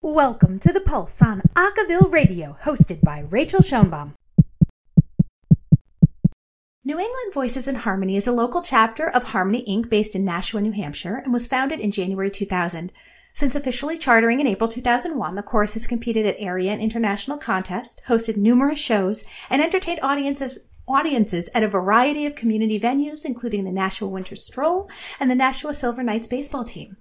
Welcome to The Pulse on Acaville Radio, hosted by Rachel Schoenbaum. New England Voices in Harmony is a local chapter of Harmony Inc. based in Nashua, New Hampshire, and was founded in January 2000. Since officially chartering in April 2001, the chorus has competed at area and international contests, hosted numerous shows, and entertained audiences audiences at a variety of community venues, including the Nashua Winter Stroll and the Nashua Silver Knights baseball team.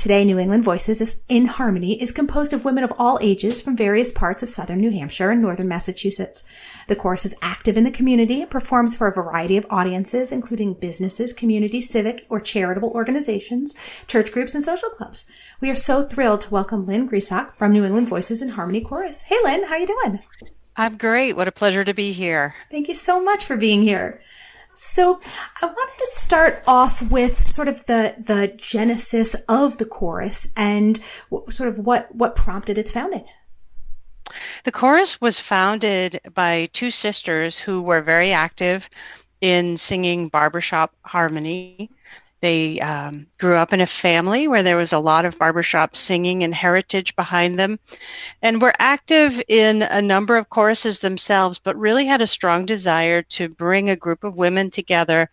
Today, New England Voices in Harmony is composed of women of all ages from various parts of southern New Hampshire and northern Massachusetts. The chorus is active in the community, and performs for a variety of audiences, including businesses, community, civic, or charitable organizations, church groups, and social clubs. We are so thrilled to welcome Lynn Grisak from New England Voices in Harmony Chorus. Hey, Lynn, how are you doing? I'm great. What a pleasure to be here. Thank you so much for being here. So I wanted to start off with sort of the the genesis of the chorus and sort of what what prompted its founding. The chorus was founded by two sisters who were very active in singing barbershop harmony. They um, grew up in a family where there was a lot of barbershop singing and heritage behind them, and were active in a number of choruses themselves, but really had a strong desire to bring a group of women together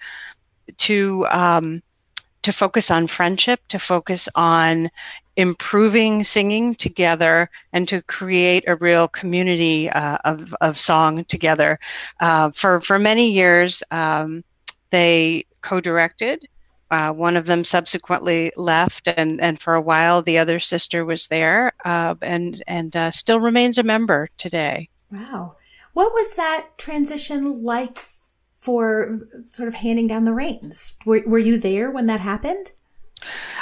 to um, to focus on friendship, to focus on improving singing together, and to create a real community uh, of, of song together. Uh, for for many years, um, they co-directed uh, one of them subsequently left, and, and for a while the other sister was there, uh, and and uh, still remains a member today. Wow, what was that transition like for sort of handing down the reins? Were, were you there when that happened?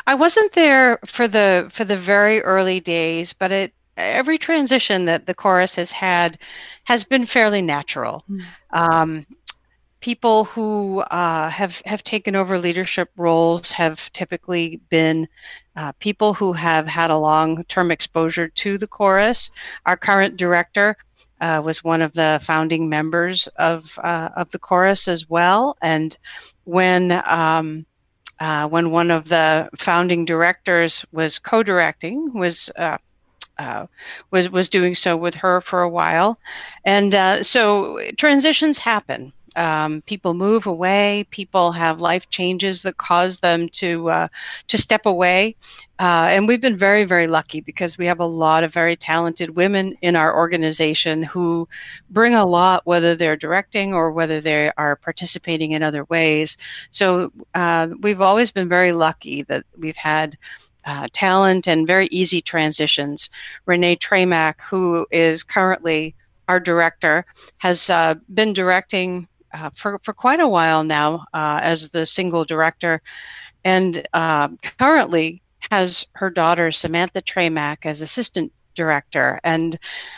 I wasn't there for the for the very early days, but it every transition that the chorus has had has been fairly natural. Mm. Um, people who uh, have have taken over leadership roles have typically been uh, people who have had a long-term exposure to the chorus. Our current director uh, was one of the founding members of uh, of the chorus as well, and when um, uh, when one of the founding directors was co-directing was uh, uh, was was doing so with her for a while, and uh, so transitions happen um, people move away. People have life changes that cause them to uh, to step away. Uh, and we've been very, very lucky because we have a lot of very talented women in our organization who bring a lot, whether they're directing or whether they are participating in other ways. So uh, we've always been very lucky that we've had. Uh, talent and very easy transitions. Renee Tremack, who is currently our director, has uh, been directing uh, for, for quite a while now uh, as the single director, and uh, currently has her daughter Samantha Tremack as assistant director. And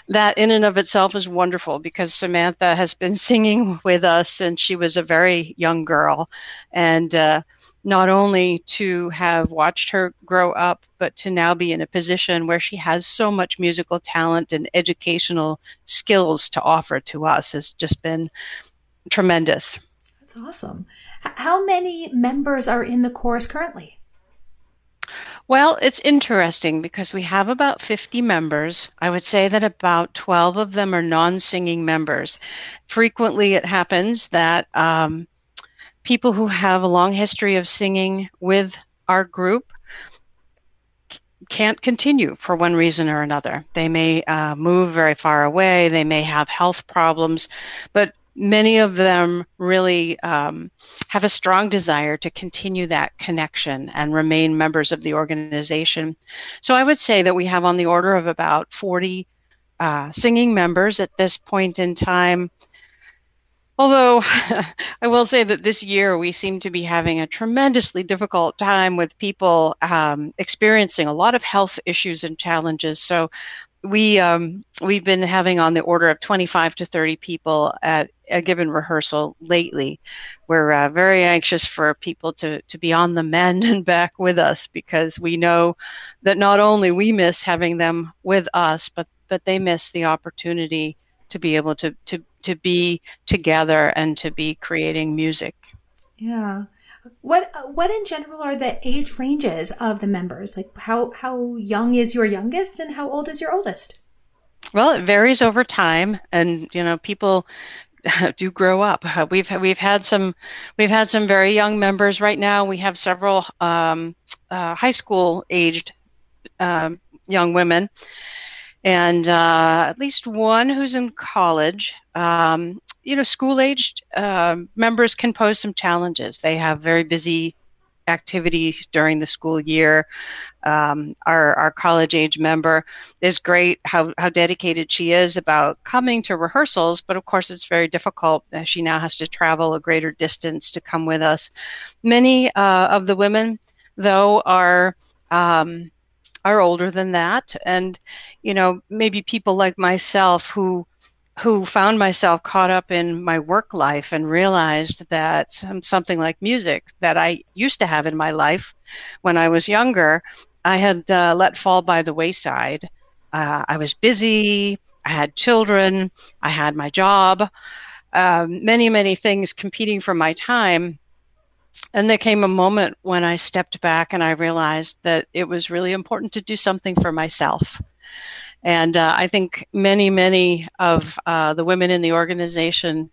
that in and of itself is wonderful because Samantha has been singing with us since she was a very young girl. And uh, not only to have watched her grow up, but to now be in a position where she has so much musical talent and educational skills to offer to us has just been tremendous. That's awesome. How many members are in the chorus currently? Well, it's interesting because we have about 50 members. I would say that about 12 of them are non singing members. Frequently, it happens that um, people who have a long history of singing with our group can't continue for one reason or another. They may uh, move very far away, they may have health problems, but many of them really um, have a strong desire to continue that connection and remain members of the organization. So I would say that we have on the order of about 40 uh, singing members at this point in time. Although I will say that this year we seem to be having a tremendously difficult time with people um, experiencing a lot of health issues and challenges. So we um, we've been having on the order of 25 to 30 people at a given rehearsal lately. We're uh, very anxious for people to, to be on the mend and back with us because we know that not only we miss having them with us, but but they miss the opportunity to be able to to to be together and to be creating music. Yeah. What what in general are the age ranges of the members? Like how how young is your youngest and how old is your oldest? Well, it varies over time, and you know people do grow up. We've we've had some we've had some very young members. Right now, we have several um, uh, high school aged um, young women, and uh, at least one who's in college. Um, you know, school aged uh, members can pose some challenges. They have very busy activities during the school year. Um, our, our college age member is great how, how dedicated she is about coming to rehearsals, but of course it's very difficult. She now has to travel a greater distance to come with us. Many uh, of the women, though, are um, are older than that, and you know maybe people like myself who who found myself caught up in my work life and realized that something like music that I used to have in my life when I was younger, I had uh, let fall by the wayside. Uh, I was busy, I had children, I had my job, um, many, many things competing for my time. And there came a moment when I stepped back and I realized that it was really important to do something for myself. And uh, I think many, many of uh, the women in the organization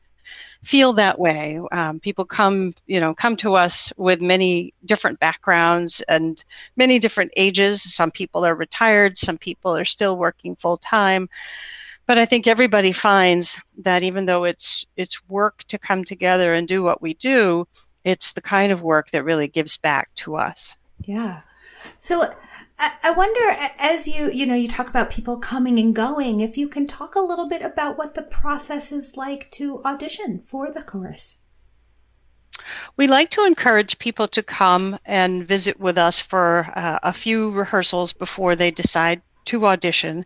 feel that way. Um, people come, you know, come to us with many different backgrounds and many different ages. Some people are retired, some people are still working full time. But I think everybody finds that even though it's it's work to come together and do what we do, it's the kind of work that really gives back to us. Yeah. So I wonder, as you, you know, you talk about people coming and going, if you can talk a little bit about what the process is like to audition for the chorus. We like to encourage people to come and visit with us for uh, a few rehearsals before they decide to audition.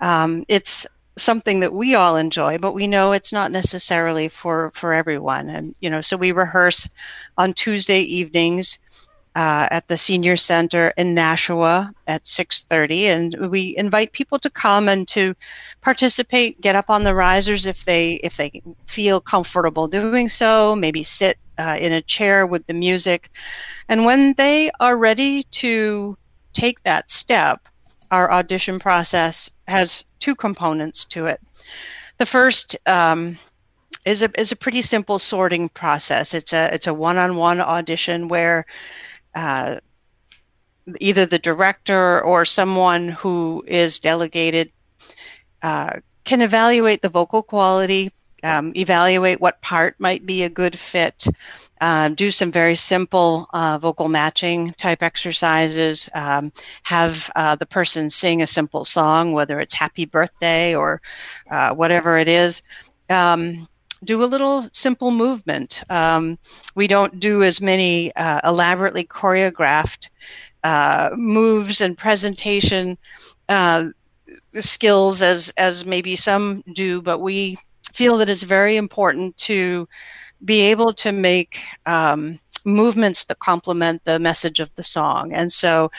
Um, it's something that we all enjoy, but we know it's not necessarily for, for everyone. And, you know, so we rehearse on Tuesday evenings uh, at the senior center in Nashua at 6:30, and we invite people to come and to participate. Get up on the risers if they if they feel comfortable doing so. Maybe sit uh, in a chair with the music, and when they are ready to take that step, our audition process has two components to it. The first um, is a is a pretty simple sorting process. It's a it's a one-on-one audition where uh, either the director or someone who is delegated uh, can evaluate the vocal quality, um, evaluate what part might be a good fit, uh, do some very simple uh, vocal matching type exercises, um, have uh, the person sing a simple song, whether it's Happy Birthday or uh, whatever it is. Um, do a little simple movement. Um, we don't do as many uh, elaborately choreographed uh, moves and presentation uh, skills as as maybe some do, but we feel that it's very important to be able to make um, movements that complement the message of the song. And so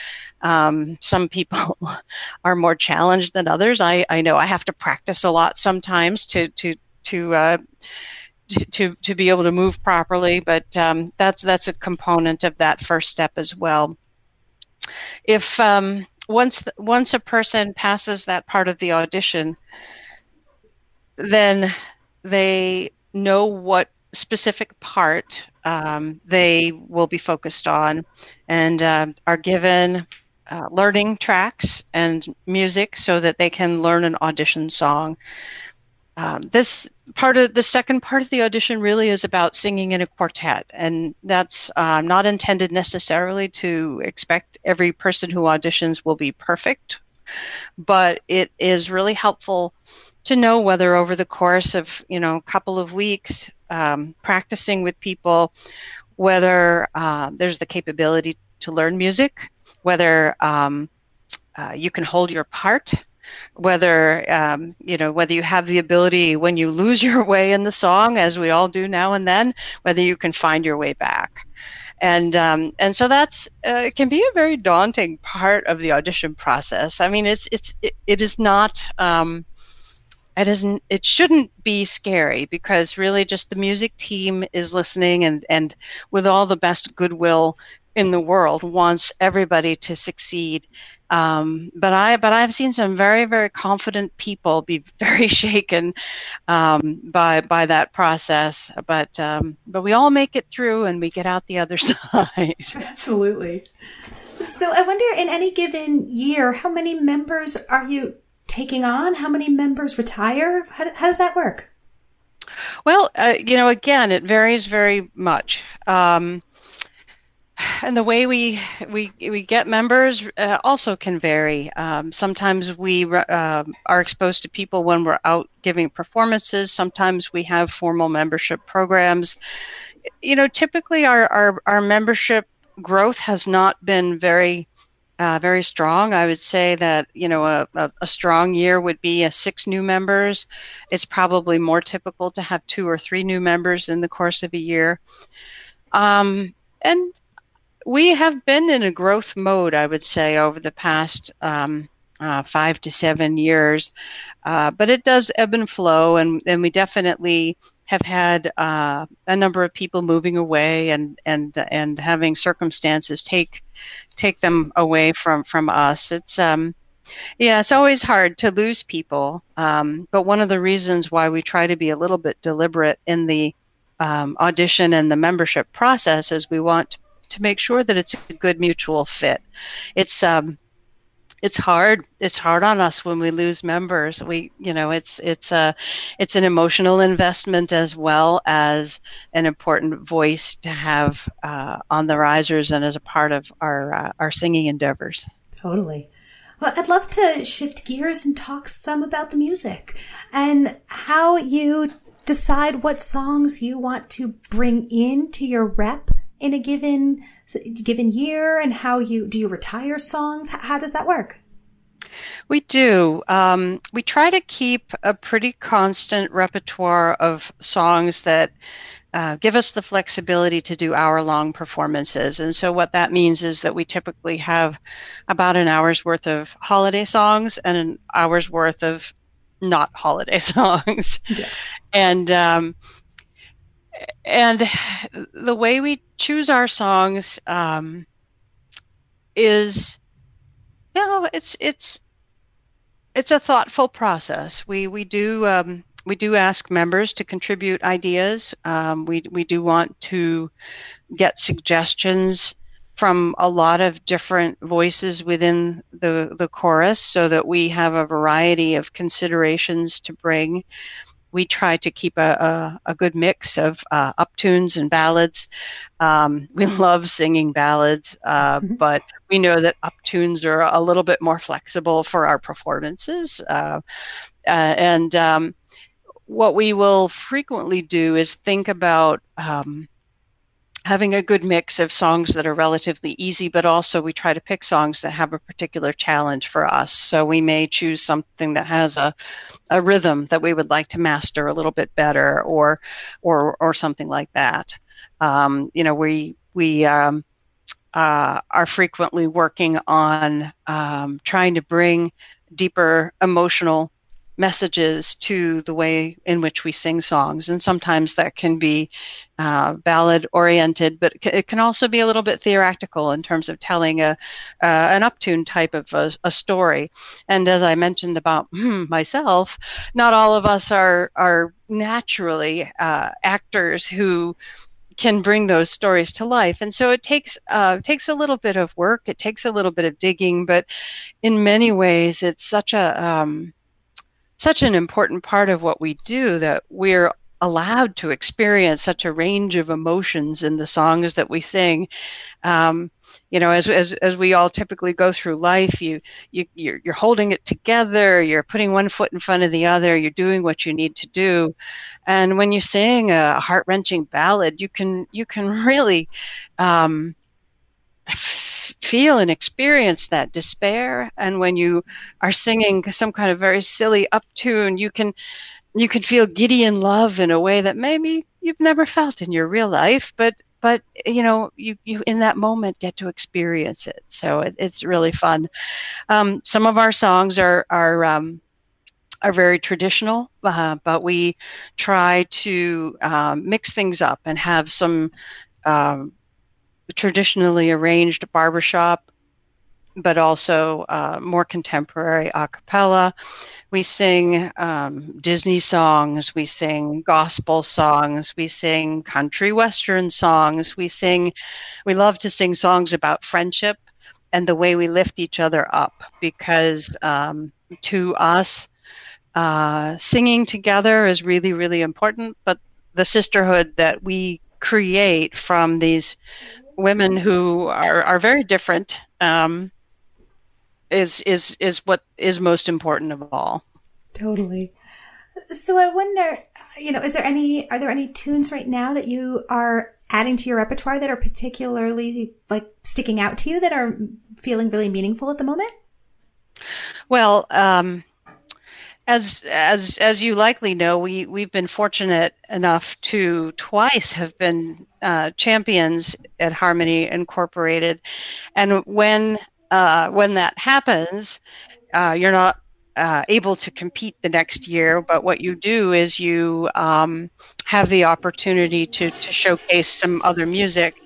um, some people are more challenged than others. I, I know I have to practice a lot sometimes to, to to uh, to to be able to move properly. But um, that's that's a component of that first step as well. If um, once once a person passes that part of the audition, then they know what specific part um, they will be focused on, and uh, are given uh, learning tracks and music so that they can learn an audition song. Um, this part of the second part of the audition really is about singing in a quartet, and that's uh, not intended necessarily to expect every person who auditions will be perfect, but it is really helpful to know whether over the course of you know a couple of weeks um, practicing with people, whether uh, there's the capability to learn music, whether um, uh, you can hold your part whether um, you know whether you have the ability when you lose your way in the song, as we all do now and then, whether you can find your way back. And um, and so that's uh, can be a very daunting part of the audition process. I mean, it's it's it, it is not. Um, it isn't it shouldn't be scary because really just the music team is listening and and with all the best goodwill in the world wants everybody to succeed um, but I but I've seen some very very confident people be very shaken um, by by that process. But um, but we all make it through and we get out the other side. Absolutely. So I wonder, in any given year, how many members are you taking on? How many members retire? How, how does that work? Well, uh, you know, again, it varies very much. Um, and the way we we we get members uh, also can vary. Um, sometimes we uh, are exposed to people when we're out giving performances. Sometimes we have formal membership programs. You know, typically our our, our membership growth has not been very uh, very strong. I would say that you know a, a, a, strong year would be six new members. It's probably more typical to have two or three new members in the course of a year. Um, and we have been in a growth mode, I would say, over the past um, uh, five to seven years, uh, but it does ebb and flow, and, and we definitely have had uh, a number of people moving away and and and having circumstances take take them away from from us. It's um, yeah, it's always hard to lose people, um, but one of the reasons why we try to be a little bit deliberate in the um, audition and the membership process is we want to make sure that it's a good mutual fit. It's um, it's hard. It's hard on us when we lose members. We, you know, it's it's a it's an emotional investment as well as an important voice to have uh, on the risers and as a part of our uh, our singing endeavors. Totally. Well, I'd love to shift gears and talk some about the music and how you decide what songs you want to bring into your rep in a given given year and how you do you retire songs how does that work we do. Um, we try to keep a pretty constant repertoire of songs that uh, give us the flexibility to do hour long performances. And so, what that means is that we typically have about an hour's worth of holiday songs and an hour's worth of not holiday songs. Yeah. And um, and the way we choose our songs um, is, you know, it's it's it's a thoughtful process. We we do um, we do ask members to contribute ideas. Um, we we do want to get suggestions from a lot of different voices within the the chorus, so that we have a variety of considerations to bring we try to keep a, a, a good mix of uh, uptunes and ballads. Um, we love singing ballads, uh, but we know that uptunes are a little bit more flexible for our performances. Uh, uh and um, what we will frequently do is think about um, having a good mix of songs that are relatively easy, but also we try to pick songs that have a particular challenge for us. So we may choose something that has a, a rhythm that we would like to master a little bit better, or or or something like that. Um, you know, we we um, uh, are frequently working on um, trying to bring deeper emotional messages to the way in which we sing songs. And sometimes that can be uh, ballad oriented, but it can also be a little bit theatrical in terms of telling a uh, an uptune type of a, a, story. And as I mentioned about hmm, myself, not all of us are are naturally uh, actors who can bring those stories to life. And so it takes uh, takes a little bit of work. It takes a little bit of digging, but in many ways, it's such a um, such an important part of what we do that we're allowed to experience such a range of emotions in the songs that we sing. Um, you know, as, as, as we all typically go through life, you, you you're, you're holding it together, you're putting one foot in front of the other, you're doing what you need to do, and when you sing a heart wrenching ballad, you can you can really um, feel and experience that despair. And when you are singing some kind of very silly up tune you can you can feel giddy in love in a way that maybe you've never felt in your real life but but you know you, you in that moment get to experience it. So it, it's really fun. Um, some of our songs are are um, are very traditional, uh, but we try to um, mix things up and have some um, traditionally arranged barbershop, but also uh, more contemporary a cappella. We sing um, Disney songs, we sing gospel songs, we sing country western songs, we sing, we love to sing songs about friendship and the way we lift each other up because um, to us, uh, singing together is really, really important, but the sisterhood that we create from these women who are, are very different um, is is is what is most important of all. Totally. So I wonder, you know, is there any are there any tunes right now that you are adding to your repertoire that are particularly like sticking out to you that are feeling really meaningful at the moment? Well, um, as as as you likely know, we we've been fortunate enough to twice have been uh, champions at Harmony Incorporated, and when uh, when that happens, uh, you're not uh, able to compete the next year. But what you do is you um, have the opportunity to to showcase some other music.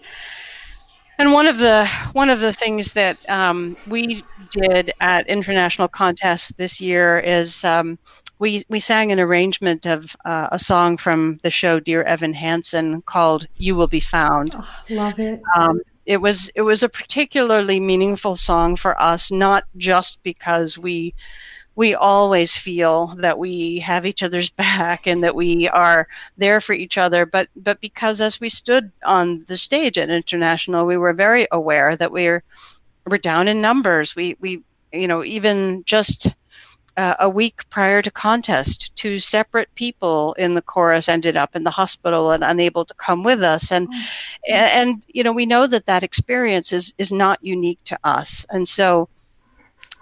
And one of the one of the things that um, we did at international contests this year is um, we we sang an arrangement of uh, a song from the show Dear Evan Hansen called "You Will Be Found." Oh, love it. Um, it was it was a particularly meaningful song for us, not just because we we always feel that we have each other's back and that we are there for each other. But but because as we stood on the stage at international we were very aware that we're we're down in numbers. We we you know even just uh, a week prior to contest two separate people in the chorus ended up in the hospital and unable to come with us. And oh. and you know we know that that experience is is not unique to us. And so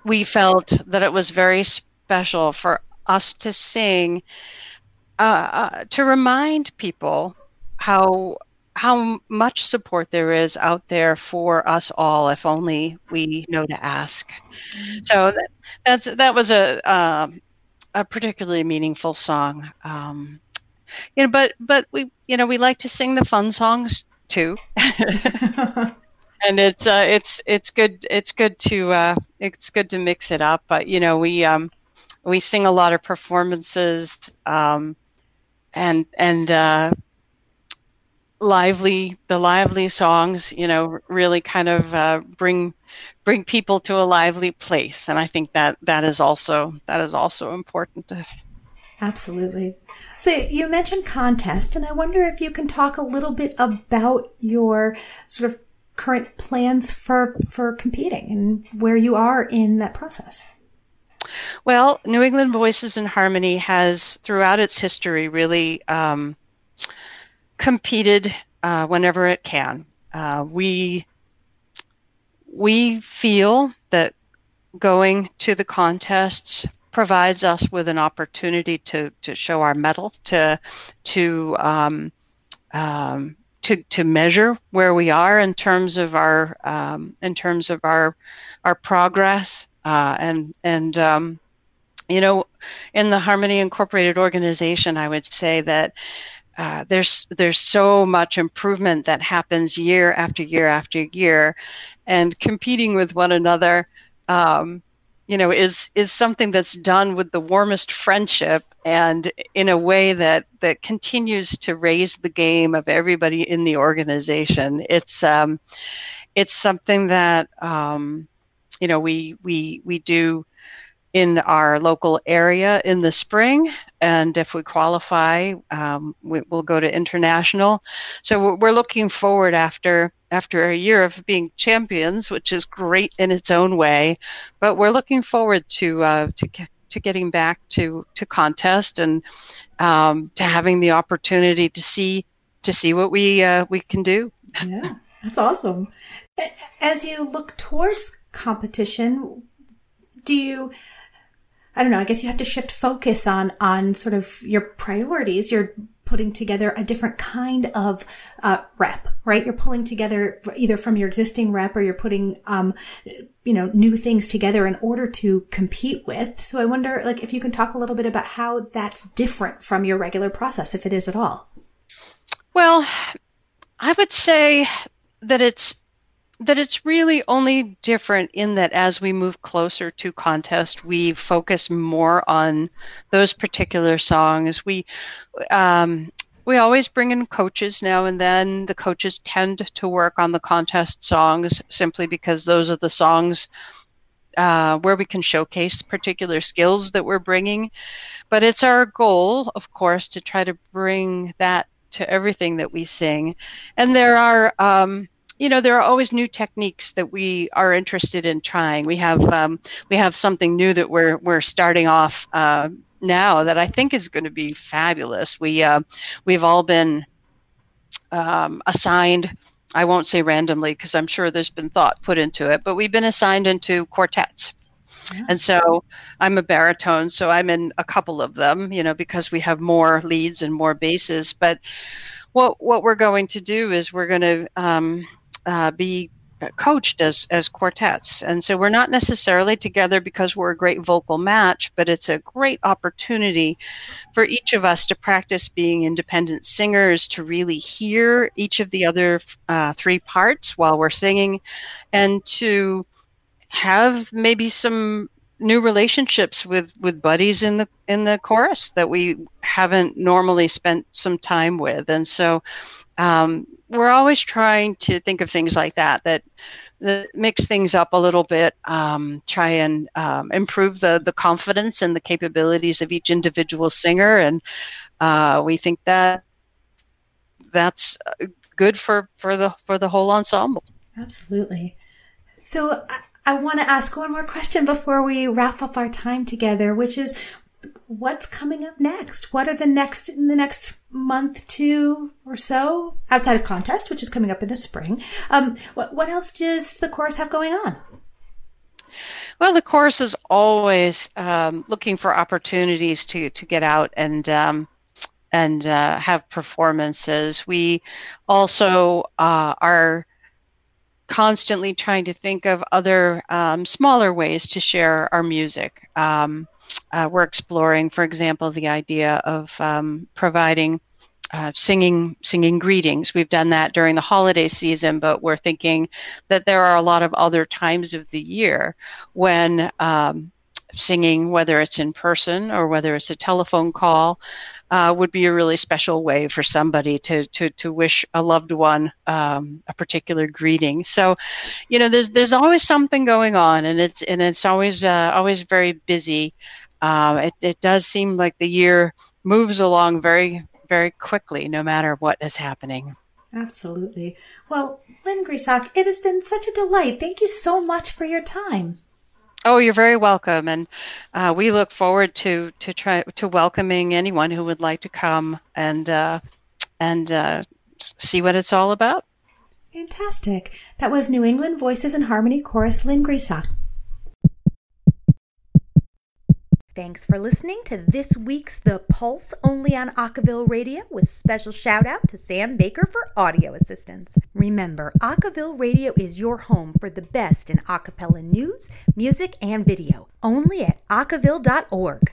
we felt that it was very special for us to sing uh, uh, to remind people how how much support there is out there for us all if only we know to ask. So that, that's that was a uh, a particularly meaningful song. Um, you know but but we you know we like to sing the fun songs too and it's uh, it's it's good it's good to uh, it's good to mix it up. But you know we um, we sing a lot of performances um, and and uh, lively the lively songs you know really kind of uh, bring bring people to a lively place and i think that that is also that is also important absolutely so you mentioned contest and i wonder if you can talk a little bit about your sort of current plans for for competing and where you are in that process? Well, New England Voices in Harmony has, throughout its history, really um, competed uh, whenever it can. Uh, we we feel that going to the contests provides us with an opportunity to, to show our mettle, to to um, um, to, to measure where we are in terms of our um, in terms of our our progress uh, and and um, you know in the Harmony Incorporated organization, I would say that. Uh, there's there's so much improvement that happens year after year after year, and competing with one another um, you know is is something that's done with the warmest friendship and in a way that that continues to raise the game of everybody in the organization it's um it's something that um you know we we we do in our local area in the spring. And if we qualify, um, we, will go to international. So we're looking forward after after a year of being champions, which is great in its own way. But we're looking forward to uh, to to getting back to to contest and um, to having the opportunity to see to see what we uh, we can do. Yeah, that's awesome. As you look towards competition, do you I don't know, I guess you have to shift focus on on sort of your priorities. You're putting together a different kind of uh, rep, right? You're pulling together either from your existing rep or you're putting, um, you know, new things together in order to compete with. So I wonder, like, if you can talk a little bit about how that's different from your regular process, if it is at all. Well, I would say that it's that it's really only different in that as we move closer to contest, we focus more on those particular songs. We um, we always bring in coaches now and then. The coaches tend to work on the contest songs simply because those are the songs uh, where we can showcase particular skills that we're bringing. But it's our goal, of course, to try to bring that to everything that we sing. And there are um, you know there are always new techniques that we are interested in trying. We have um, we have something new that we're we're starting off uh, now that I think is going to be fabulous. We uh, we've all been um, assigned. I won't say randomly because I'm sure there's been thought put into it, but we've been assigned into quartets. Yeah. And so I'm a baritone, so I'm in a couple of them, you know, because we have more leads and more basses. But what what we're going to do is we're going to um, uh, be coached as as quartets. And so we're not necessarily together because we're a great vocal match but it's a great opportunity for each of us to practice being independent singers to really hear each of the other uh, three parts while we're singing and to have maybe some new relationships with with buddies in the in the chorus that we haven't normally spent some time with. And so um, we're always trying to think of things like that that, that mix things up a little bit um, try and um, improve the the confidence and the capabilities of each individual singer. And uh, we think that that's good for for the for the whole ensemble. Absolutely. So I want to ask one more question before we wrap up our time together, which is what's coming up next? What are the next in the next month, two or so, outside of contest, which is coming up in the spring? Um, what, what else does the chorus have going on? Well, the chorus is always um, looking for opportunities to to get out and um, and uh, have performances. We also uh, are constantly trying to think of other um, smaller ways to share our music. Um, uh, we're exploring, for example, the idea of um, providing uh, singing singing greetings. We've done that during the holiday season, but we're thinking that there are a lot of other times of the year when um, singing, whether it's in person or whether it's a telephone call, uh, would be a really special way for somebody to to, to wish a loved one um, a particular greeting. So, you know, there's there's always something going on, and it's and it's always uh, always very busy. Uh, it, it does seem like the year moves along very very quickly, no matter what is happening. Absolutely. Well, Lynn Griesach, it has been such a delight. Thank you so much for your time. Oh, you're very welcome, and uh, we look forward to to try to welcoming anyone who would like to come and uh, and uh, see what it's all about. Fantastic! That was New England Voices in Harmony chorus Lynn Griesach. Thanks for listening to this week's The Pulse only on Acaville Radio with special shout out to Sam Baker for audio assistance. Remember, Acaville Radio is your home for the best in acapella news, music, and video, only at acaville.org.